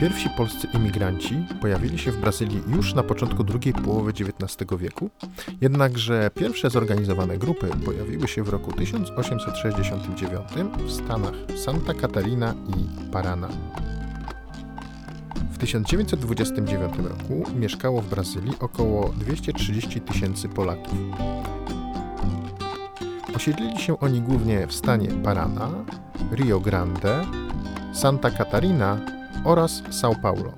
Pierwsi polscy imigranci pojawili się w Brazylii już na początku drugiej połowy XIX wieku, jednakże pierwsze zorganizowane grupy pojawiły się w roku 1869 w stanach Santa Catarina i Paraná. W 1929 roku mieszkało w Brazylii około 230 tysięcy Polaków. Osiedlili się oni głównie w stanie Paraná, Rio Grande, Santa Catarina oraz São Paulo.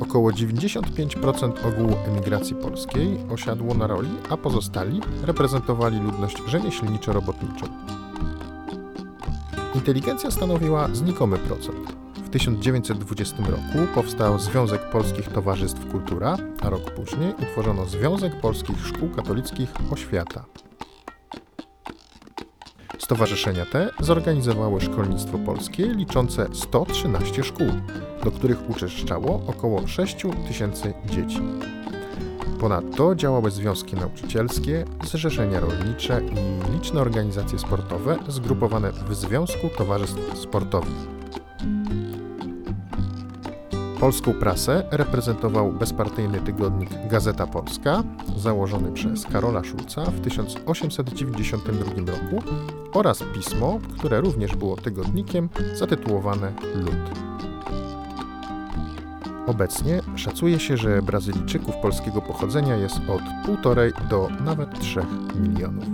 Około 95% ogółu emigracji polskiej osiadło na roli, a pozostali reprezentowali ludność rzemieślniczo-robotniczą. Inteligencja stanowiła znikomy procent. W 1920 roku powstał Związek Polskich Towarzystw Kultura, a rok później utworzono Związek Polskich Szkół Katolickich Oświata. Stowarzyszenia te zorganizowały szkolnictwo polskie liczące 113 szkół, do których uczęszczało około 6 tysięcy dzieci. Ponadto działały związki nauczycielskie, zrzeszenia rolnicze i liczne organizacje sportowe zgrupowane w Związku Towarzystw Sportowych. Polską prasę reprezentował bezpartyjny tygodnik Gazeta Polska, założony przez Karola Szulca w 1892 roku oraz pismo, które również było tygodnikiem, zatytułowane Lud. Obecnie szacuje się, że Brazylijczyków polskiego pochodzenia jest od 1,5 do nawet 3 milionów.